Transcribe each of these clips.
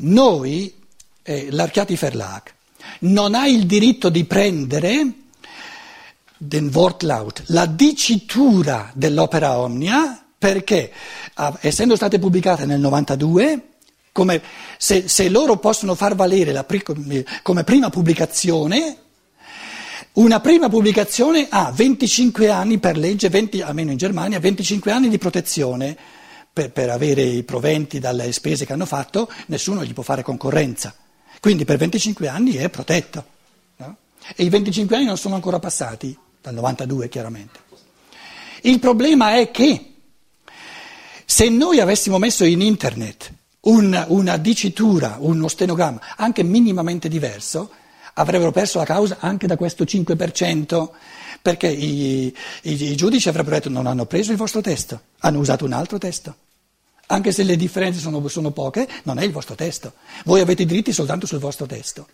noi, eh, l'Archiati Verlag, non ha il diritto di prendere den Wortlaut, la dicitura dell'opera Omnia, perché essendo state pubblicate nel 92, come, se, se, loro possono far valere la, come prima pubblicazione, una prima pubblicazione ha 25 anni per legge, 20, almeno in Germania, 25 anni di protezione per, per avere i proventi dalle spese che hanno fatto, nessuno gli può fare concorrenza. Quindi per 25 anni è protetto. No? E i 25 anni non sono ancora passati, dal 92 chiaramente. Il problema è che se noi avessimo messo in internet una, una dicitura, uno stenogramma anche minimamente diverso, avrebbero perso la causa anche da questo 5%, perché i, i, i giudici avrebbero detto non hanno preso il vostro testo, hanno usato un altro testo. Anche se le differenze sono, sono poche, non è il vostro testo. Voi avete diritti soltanto sul vostro testo.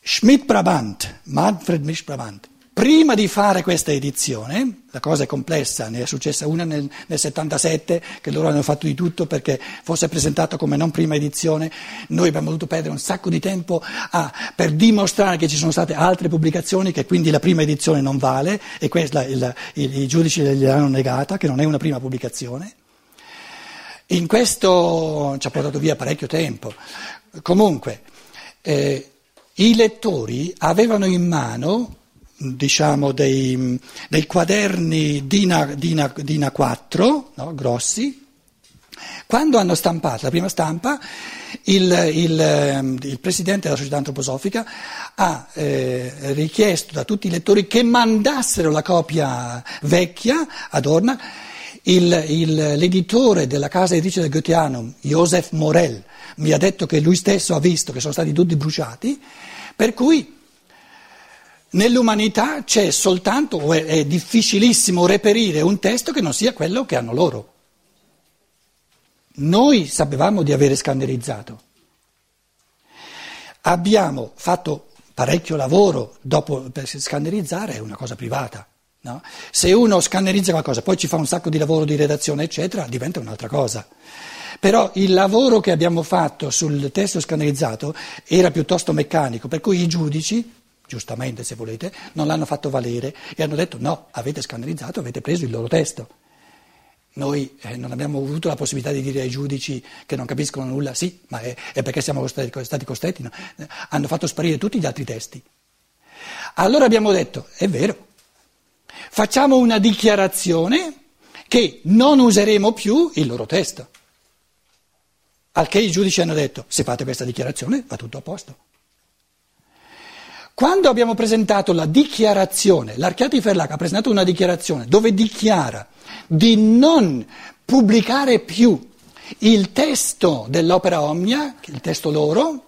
Schmidt-Brabant, Manfred Schmidt-Brabant, Prima di fare questa edizione, la cosa è complessa, ne è successa una nel, nel 77 che loro hanno fatto di tutto perché fosse presentata come non prima edizione, noi abbiamo dovuto perdere un sacco di tempo a, per dimostrare che ci sono state altre pubblicazioni, che quindi la prima edizione non vale e questa, il, il, i giudici gliel'hanno negata, che non è una prima pubblicazione. In questo ci ha portato via parecchio tempo. Comunque, eh, i lettori avevano in mano diciamo, dei, dei, quaderni Dina, Dina, Dina 4, no, grossi. Quando hanno stampato la prima stampa, il, il, ehm, il presidente della società antroposofica ha eh, richiesto da tutti i lettori che mandassero la copia vecchia ad Orna. L'editore della casa editrice del Goetheanum, Josef Morell, mi ha detto che lui stesso ha visto che sono stati tutti bruciati, per cui Nell'umanità c'è soltanto, o è, difficilissimo reperire un testo che non sia quello che hanno loro. Noi sapevamo di avere scannerizzato. Abbiamo fatto parecchio lavoro dopo per scannerizzare, è una cosa privata. No? Se uno scannerizza qualcosa, poi ci fa un sacco di lavoro di redazione, eccetera, diventa un'altra cosa. Però il lavoro che abbiamo fatto sul testo scannerizzato era piuttosto meccanico, per cui i giudici giustamente se volete, non l'hanno fatto valere e hanno detto no, avete scannerizzato, avete preso il loro testo. Noi eh, non abbiamo avuto la possibilità di dire ai giudici che non capiscono nulla, sì, ma è, è perché siamo stati costretti, no? hanno fatto sparire tutti gli altri testi. Allora abbiamo detto, è vero, facciamo una dichiarazione che non useremo più il loro testo. Al che i giudici hanno detto, se fate questa dichiarazione va tutto a posto. Quando abbiamo presentato la dichiarazione, l'Archiati Ferlac ha presentato una dichiarazione dove dichiara di non pubblicare più il testo dell'opera Omnia, il testo loro,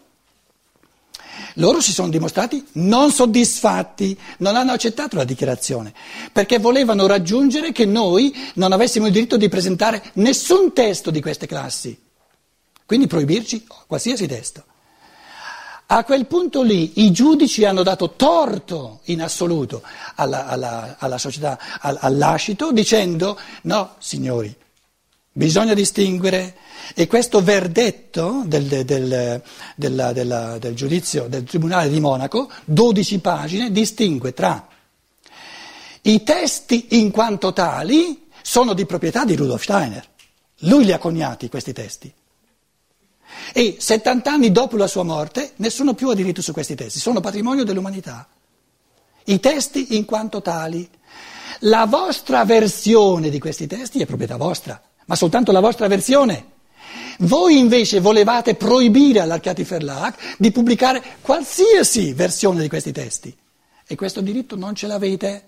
loro si sono dimostrati non soddisfatti, non hanno accettato la dichiarazione, perché volevano raggiungere che noi non avessimo il diritto di presentare nessun testo di queste classi, quindi proibirci qualsiasi testo. A quel punto lì i giudici hanno dato torto in assoluto alla, alla, alla società, all'ascito, dicendo no, signori, bisogna distinguere e questo verdetto del, del, della, della, del giudizio del Tribunale di Monaco, 12 pagine, distingue tra i testi in quanto tali sono di proprietà di Rudolf Steiner. Lui li ha coniati questi testi. E 70 anni dopo la sua morte nessuno più ha diritto su questi testi, sono patrimonio dell'umanità. I testi in quanto tali. La vostra versione di questi testi è proprietà vostra, ma soltanto la vostra versione. Voi invece volevate proibire all'Archiati Verlag di pubblicare qualsiasi versione di questi testi e questo diritto non ce l'avete.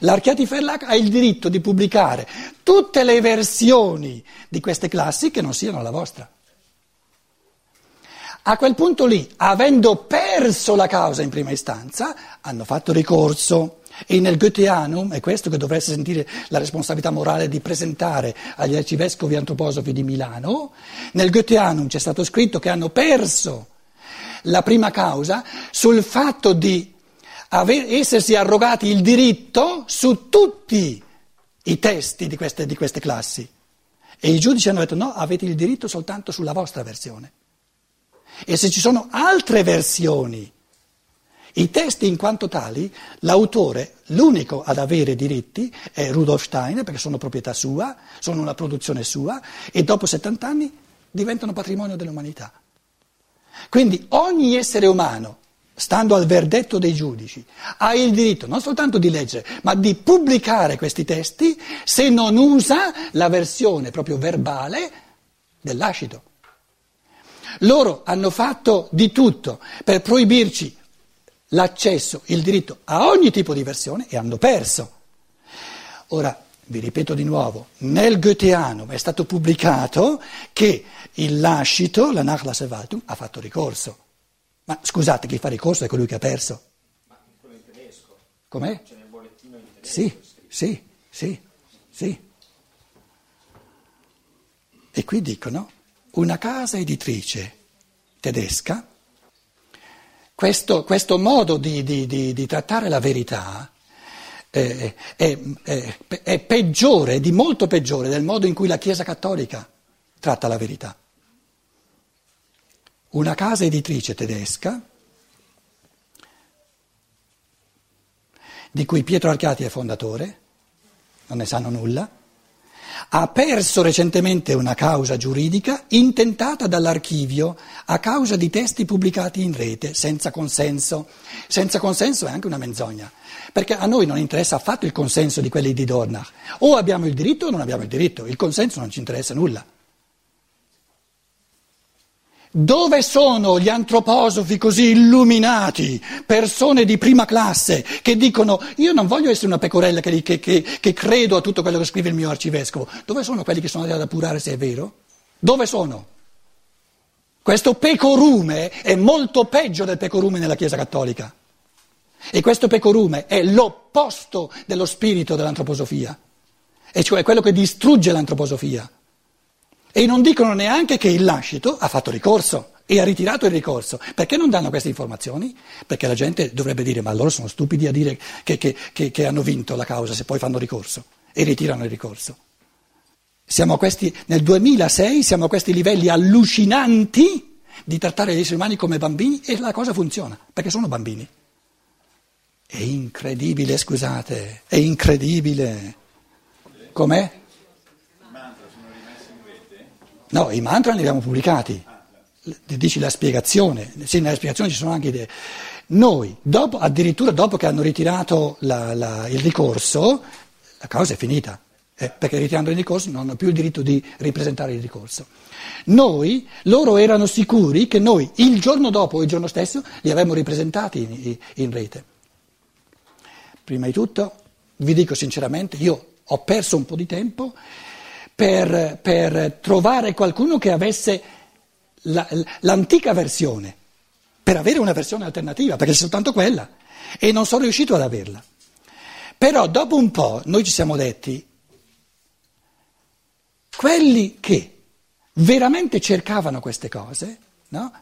L'Archiati Verlag ha il diritto di pubblicare tutte le versioni di queste classi che non siano la vostra. A quel punto lì, avendo perso la causa in prima istanza, hanno fatto ricorso. E nel Goetheanum, è questo che dovreste sentire la responsabilità morale di presentare agli arcivescovi antroposofi di Milano, nel Goetheanum c'è stato scritto che hanno perso la prima causa sul fatto di aver, essersi arrogati il diritto su tutti i testi di queste, di queste classi. E i giudici hanno detto no, avete il diritto soltanto sulla vostra versione. E se ci sono altre versioni, i testi in quanto tali, l'autore, l'unico ad avere diritti è Rudolf Steiner, perché sono proprietà sua, sono una produzione sua, e dopo 70 anni diventano patrimonio dell'umanità. Quindi ogni essere umano, stando al verdetto dei giudici, ha il diritto non soltanto di leggere, ma di pubblicare questi testi se non usa la versione proprio verbale dell'ascito. Loro hanno fatto di tutto per proibirci l'accesso, il diritto a ogni tipo di versione e hanno perso. Ora, vi ripeto di nuovo, nel Goetheanum è stato pubblicato che il lascito, la Nachlassverwaltung, ha fatto ricorso. Ma scusate, chi fa ricorso è colui che ha perso. Ma quello in tedesco? Com'è? C'è nel bollettino in tedesco? Sì, sì, sì, sì. E qui dicono una casa editrice tedesca, questo, questo modo di, di, di, di, trattare la verità eh, è, è, è peggiore, di molto peggiore del modo in cui la Chiesa cattolica tratta la verità. Una casa editrice tedesca, di cui Pietro Arcati è fondatore, non ne sanno nulla, ha perso recentemente una causa giuridica intentata dall'archivio a causa di testi pubblicati in rete senza consenso. Senza consenso è anche una menzogna, perché a noi non interessa affatto il consenso di quelli di Dornach. O abbiamo il diritto o non abbiamo il diritto, il consenso non ci interessa nulla. Dove sono gli antroposofi così illuminati, persone di prima classe, che dicono io non voglio essere una pecorella che, che, che, che credo a tutto quello che scrive il mio arcivescovo? Dove sono quelli che sono andati ad appurare se è vero? Dove sono? Questo pecorume è molto peggio del pecorume nella Chiesa Cattolica. E questo pecorume è l'opposto dello spirito dell'antroposofia, e cioè quello che distrugge l'antroposofia. E non dicono neanche che il lascito ha fatto ricorso e ha ritirato il ricorso. Perché non danno queste informazioni? Perché la gente dovrebbe dire ma loro sono stupidi a dire che, che, che, che hanno vinto la causa se poi fanno ricorso e ritirano il ricorso. Siamo questi, nel 2006 siamo a questi livelli allucinanti di trattare gli esseri umani come bambini e la cosa funziona, perché sono bambini. È incredibile, scusate, è incredibile. Com'è? No, i mantra li abbiamo pubblicati. Dici la spiegazione, sì, nella spiegazione ci sono anche idee. Noi, dopo, addirittura dopo che hanno ritirato la, la, il ricorso, la causa è finita, eh, perché ritirando il ricorso non hanno più il diritto di ripresentare il ricorso. Noi, loro erano sicuri che noi il giorno dopo o il giorno stesso li avremmo ripresentati in, in rete. Prima di tutto, vi dico sinceramente, io ho perso un po' di tempo per, per trovare qualcuno che avesse la, l'antica versione, per avere una versione alternativa, perché c'è soltanto quella, e non sono riuscito ad averla. Però dopo un po' noi ci siamo detti, quelli che veramente cercavano queste cose, no?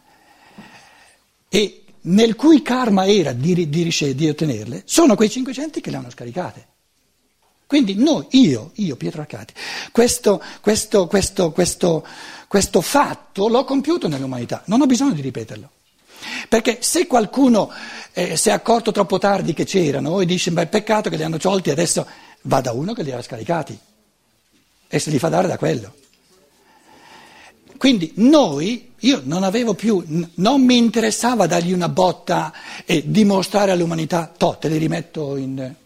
e nel cui karma era di, di, di ottenerle, sono quei 500 che le hanno scaricate. Quindi noi, io, io Pietro Arcati, questo, questo, questo, questo fatto l'ho compiuto nell'umanità, non ho bisogno di ripeterlo. Perché se qualcuno eh, si è accorto troppo tardi che c'erano e dice, beh, peccato che li hanno tolti, adesso va da uno che li ha scaricati e se li fa dare da quello. Quindi noi, io non avevo più, non mi interessava dargli una botta e dimostrare all'umanità, to, te li rimetto in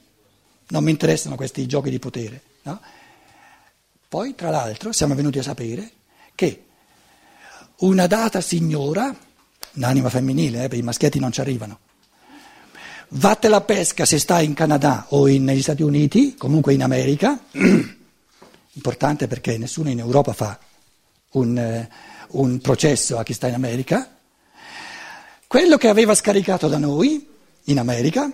non mi interessano questi giochi di potere. No? Poi, tra l'altro, siamo venuti a sapere che una data signora, un'anima femminile, eh, i maschietti non ci arrivano, vatte la pesca se sta in Canada o in, negli Stati Uniti, comunque in America, importante perché nessuno in Europa fa un, eh, un processo a chi sta in America, quello che aveva scaricato da noi in America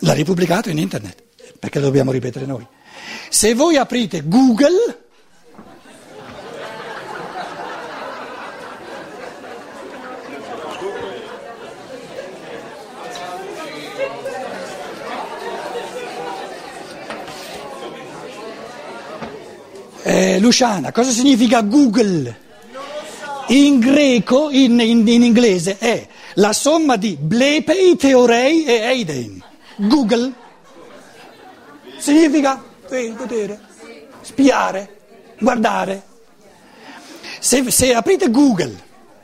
L'ha ripubblicato in internet, perché lo dobbiamo ripetere noi. Se voi aprite Google, Eh, Luciana, cosa significa Google? In greco, in, in, in, inglese, è la somma di blepei, teorei e eidein. Google significa vedere, spiare, guardare. Se, se aprite Google,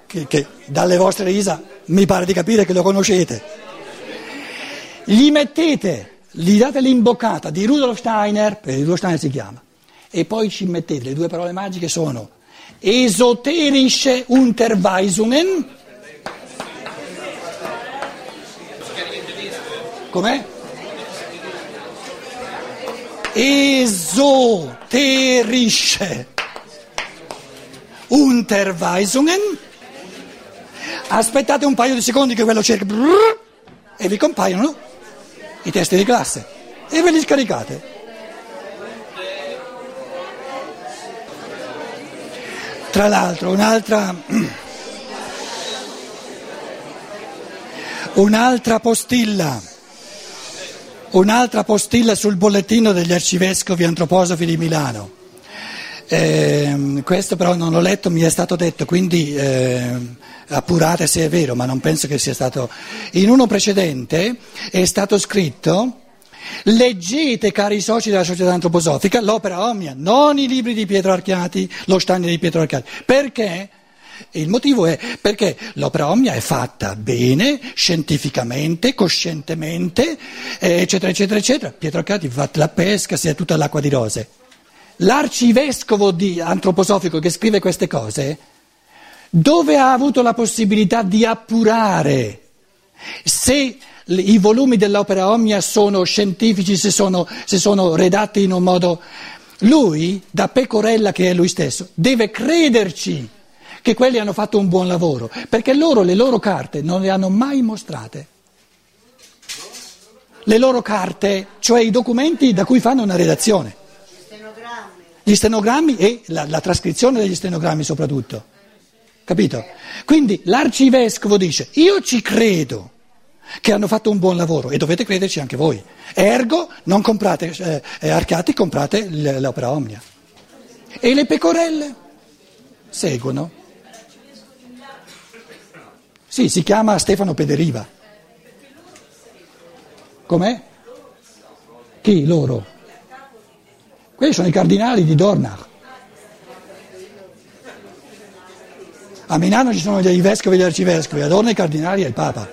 che, che dalle vostre risa mi pare di capire che lo conoscete, gli mettete, gli date l'imboccata di Rudolf Steiner, perché Rudolf Steiner si chiama, e poi ci mettete le due parole magiche sono esoterische Unterweisungen. Com'è? Esoterische Unterweisungen. Aspettate un paio di secondi che quello cerca e vi compaiono i testi di classe e ve li scaricate. Tra l'altro un'altra, un'altra postilla, un'altra postilla sul bollettino degli arcivescovi antroposofi di Milano. Eh, questo però non l'ho letto, mi è stato detto, quindi eh, appurate se è vero, ma non penso che sia stato. In uno precedente è stato scritto Leggete, cari soci della società antroposofica, l'opera Omnia, non i libri di Pietro Archiati, lo Steiner di Pietro Archiati. Perché? Il motivo è perché l'opera Omnia è fatta bene, scientificamente, coscientemente, eccetera, eccetera, eccetera. Pietro Archiati fa la pesca, si è tutta l'acqua di rose. L'arcivescovo di antroposofico che scrive queste cose, dove ha avuto la possibilità di appurare se i volumi dell'opera Omnia sono scientifici, se sono, se sono redatti in un modo... Lui, da pecorella che è lui stesso, deve crederci che quelli hanno fatto un buon lavoro, perché loro le loro carte non le hanno mai mostrate. Le loro carte, cioè i documenti da cui fanno una redazione. Gli stenogrammi e la, la trascrizione degli stenogrammi soprattutto. Capito? Quindi l'arcivescovo dice, io ci credo che hanno fatto un buon lavoro e dovete crederci anche voi. Ergo, non comprate eh, eh Arcati, comprate l'opera Omnia. E le pecorelle seguono. Sì, si chiama Stefano Pederiva. Com'è? Chi? Loro? Quelli sono i cardinali di Dornach. A Milano ci sono dei vescovi e gli arcivescovi, a Dorna i cardinali e il Papa.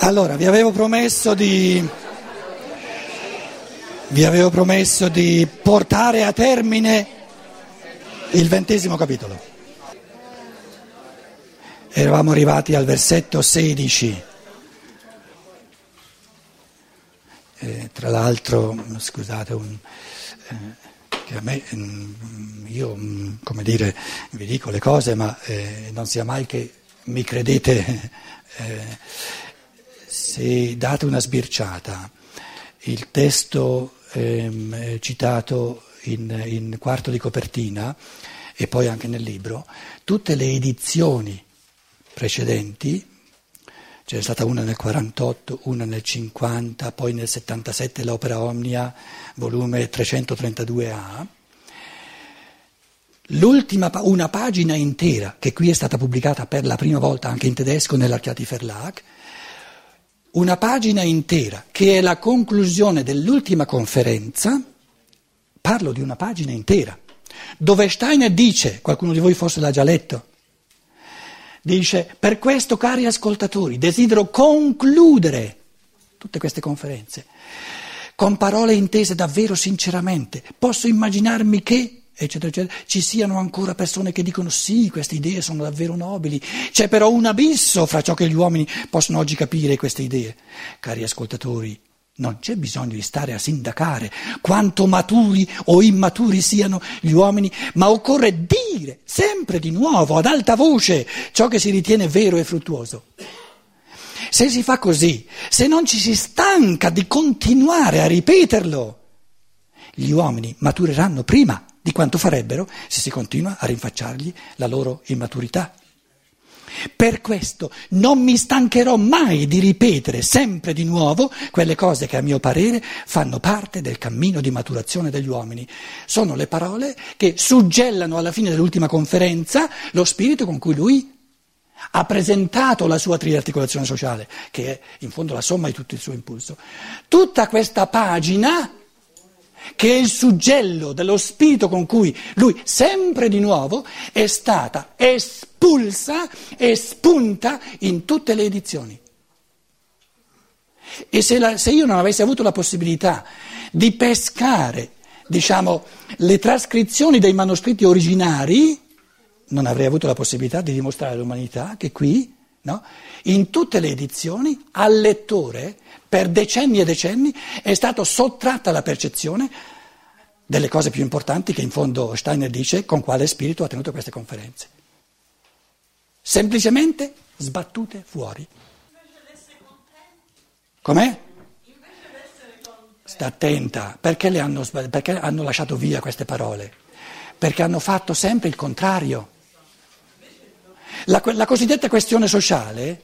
Allora, vi avevo promesso di, vi avevo promesso di portare a termine il ventesimo capitolo. Eravamo arrivati al versetto 16. Eh, tra l'altro, scusate, un, eh, che a me, mm, io, mm, come dire, vi dico le cose, ma eh, non sia mai che mi credete eh, se date una sbirciata, il testo ehm, citato in, in quarto di copertina e poi anche nel libro, tutte le edizioni precedenti, c'è stata una nel 48, una nel 50, poi nel 77 l'opera Omnia, volume 332A. L'ultima, una pagina intera, che qui è stata pubblicata per la prima volta anche in tedesco nell'Archiati Verlag, una pagina intera che è la conclusione dell'ultima conferenza, parlo di una pagina intera, dove Steiner dice, qualcuno di voi forse l'ha già letto, dice, per questo cari ascoltatori desidero concludere tutte queste conferenze con parole intese davvero sinceramente. Posso immaginarmi che eccetera, eccetera, ci siano ancora persone che dicono sì, queste idee sono davvero nobili, c'è però un abisso fra ciò che gli uomini possono oggi capire e queste idee. Cari ascoltatori, non c'è bisogno di stare a sindacare quanto maturi o immaturi siano gli uomini, ma occorre dire sempre di nuovo, ad alta voce, ciò che si ritiene vero e fruttuoso. Se si fa così, se non ci si stanca di continuare a ripeterlo, gli uomini matureranno prima di quanto farebbero se si continua a rinfacciargli la loro immaturità. Per questo non mi stancherò mai di ripetere sempre di nuovo quelle cose che a mio parere fanno parte del cammino di maturazione degli uomini. Sono le parole che suggellano alla fine dell'ultima conferenza lo spirito con cui lui ha presentato la sua triarticolazione sociale, che è in fondo la somma di tutto il suo impulso. Tutta questa pagina che è il suggello dello spirito con cui lui sempre di nuovo è stata espulsa e spunta in tutte le edizioni. E se, la, se io non avessi avuto la possibilità di pescare, diciamo, le trascrizioni dei manoscritti originari, non avrei avuto la possibilità di dimostrare all'umanità che qui, no, in tutte le edizioni, al lettore per decenni e decenni è stata sottratta la percezione delle cose più importanti che in fondo Steiner dice con quale spirito ha tenuto queste conferenze. Semplicemente sbattute fuori. Com'è? Sta attenta, perché, hanno, perché hanno lasciato via queste parole? Perché hanno fatto sempre il contrario. La, la cosiddetta questione sociale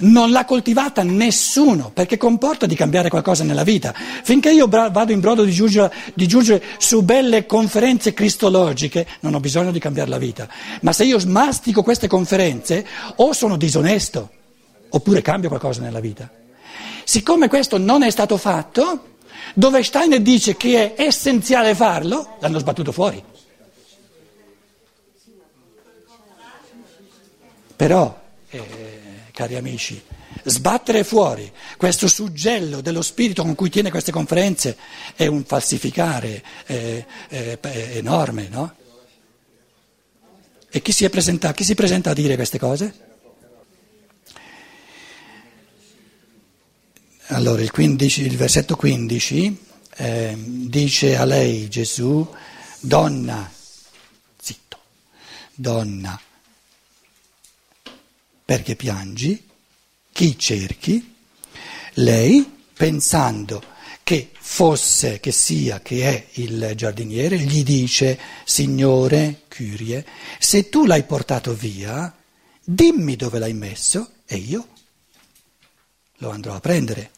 non l'ha coltivata nessuno perché comporta di cambiare qualcosa nella vita. Finché io vado in brodo di giungere, di giungere, su belle conferenze cristologiche non ho bisogno di cambiare la vita. Ma se io mastico queste conferenze o sono disonesto oppure cambio qualcosa nella vita. Siccome questo non è stato fatto, dove Steiner dice che è essenziale farlo, l'hanno sbattuto fuori. Però... Eh, cari amici, sbattere fuori questo suggello dello spirito con cui tiene queste conferenze è un falsificare eh, eh, enorme, no? E chi si, presenta, chi si presenta a dire queste cose? Allora, il, 15, il versetto 15 eh, dice a lei Gesù, donna, zitto, donna, perché piangi, chi cerchi, lei pensando che fosse, che sia, che è il giardiniere, gli dice, Signore, Curie, se tu l'hai portato via, dimmi dove l'hai messo e io lo andrò a prendere.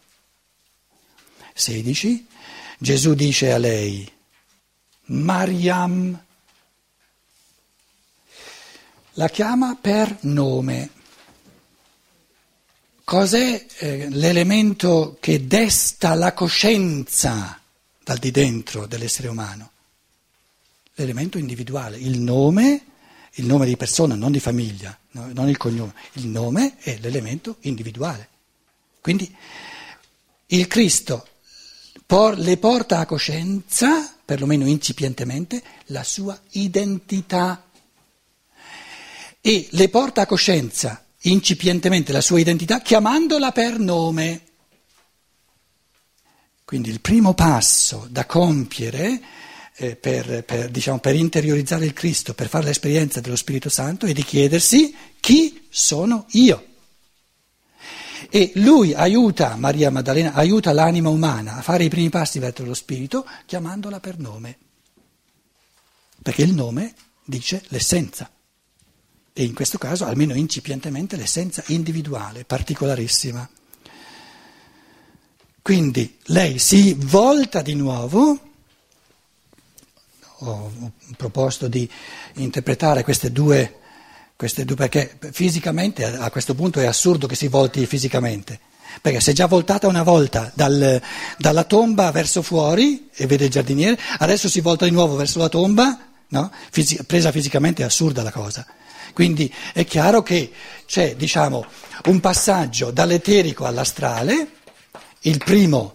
16. Gesù dice a lei, Mariam, la chiama per nome. Cos'è eh, l'elemento che desta la coscienza dal di dentro dell'essere umano? L'elemento individuale, il nome, il nome di persona, non di famiglia, no, non il cognome, il nome è l'elemento individuale. Quindi il Cristo por, le porta a coscienza, perlomeno incipientemente, la sua identità e le porta a coscienza incipientemente la sua identità chiamandola per nome. Quindi il primo passo da compiere eh, per, per, diciamo, per interiorizzare il Cristo, per fare l'esperienza dello Spirito Santo è di chiedersi chi sono io. E lui aiuta Maria Maddalena, aiuta l'anima umana a fare i primi passi verso lo Spirito chiamandola per nome. Perché il nome dice l'essenza e in questo caso almeno incipientemente l'essenza individuale, particolarissima. Quindi lei si volta di nuovo, ho proposto di interpretare queste due, queste due, perché fisicamente a questo punto è assurdo che si volti fisicamente, perché si è già voltata una volta dal, dalla tomba verso fuori e vede il giardiniere, adesso si volta di nuovo verso la tomba, no? Fisi- presa fisicamente è assurda la cosa. Quindi è chiaro che c'è diciamo, un passaggio dall'eterico all'astrale, primo,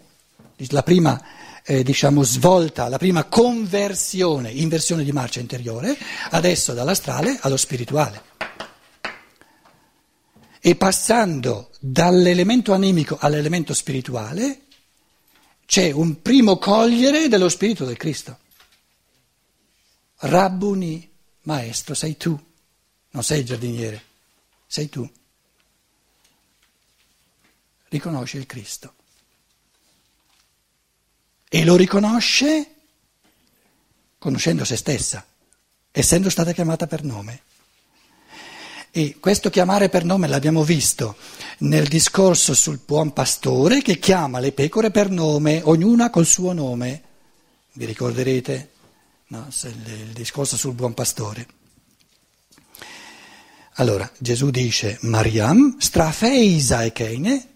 la prima eh, diciamo, svolta, la prima conversione, inversione di marcia interiore, adesso dall'astrale allo spirituale. E passando dall'elemento animico all'elemento spirituale, c'è un primo cogliere dello spirito del Cristo. Rabbuni, maestro, sei tu. Non sei il giardiniere, sei tu. Riconosce il Cristo. E lo riconosce conoscendo se stessa, essendo stata chiamata per nome. E questo chiamare per nome l'abbiamo visto nel discorso sul buon pastore che chiama le pecore per nome, ognuna col suo nome. Vi ricorderete? No, il discorso sul buon pastore. Allora, Gesù dice, Mariam, strafeisa e Keine,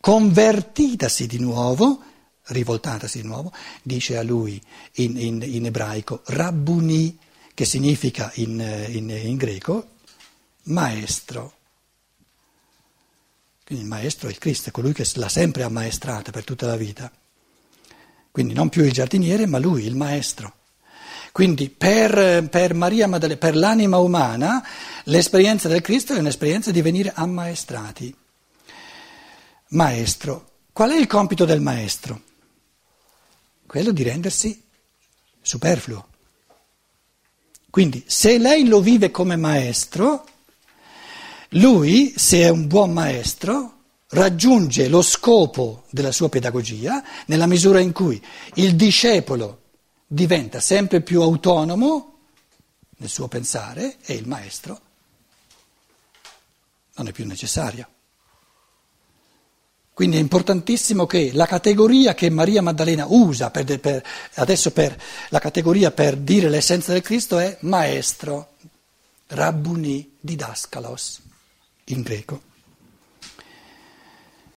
convertitasi di nuovo, rivoltatasi di nuovo, dice a lui in, in, in ebraico, Rabbuni, che significa in, in greco maestro. Quindi il maestro è il Cristo, è colui che l'ha sempre ammaestrata per tutta la vita. Quindi non più il giardiniere, ma lui, il maestro. Quindi per, per Maria Maddalena, per l'anima umana, l'esperienza del Cristo è un'esperienza di venire ammaestrati. Maestro. Qual è il compito del maestro? Quello di rendersi superfluo. Quindi se lei lo vive come maestro, lui, se è un buon maestro, raggiunge lo scopo della sua pedagogia nella misura in cui il discepolo diventa sempre più autonomo nel suo pensare e il maestro non è più necessario. Quindi è importantissimo che la categoria che Maria Maddalena usa per, per, adesso per la categoria per dire l'essenza del Cristo è maestro, rabbuni, didascalos in greco.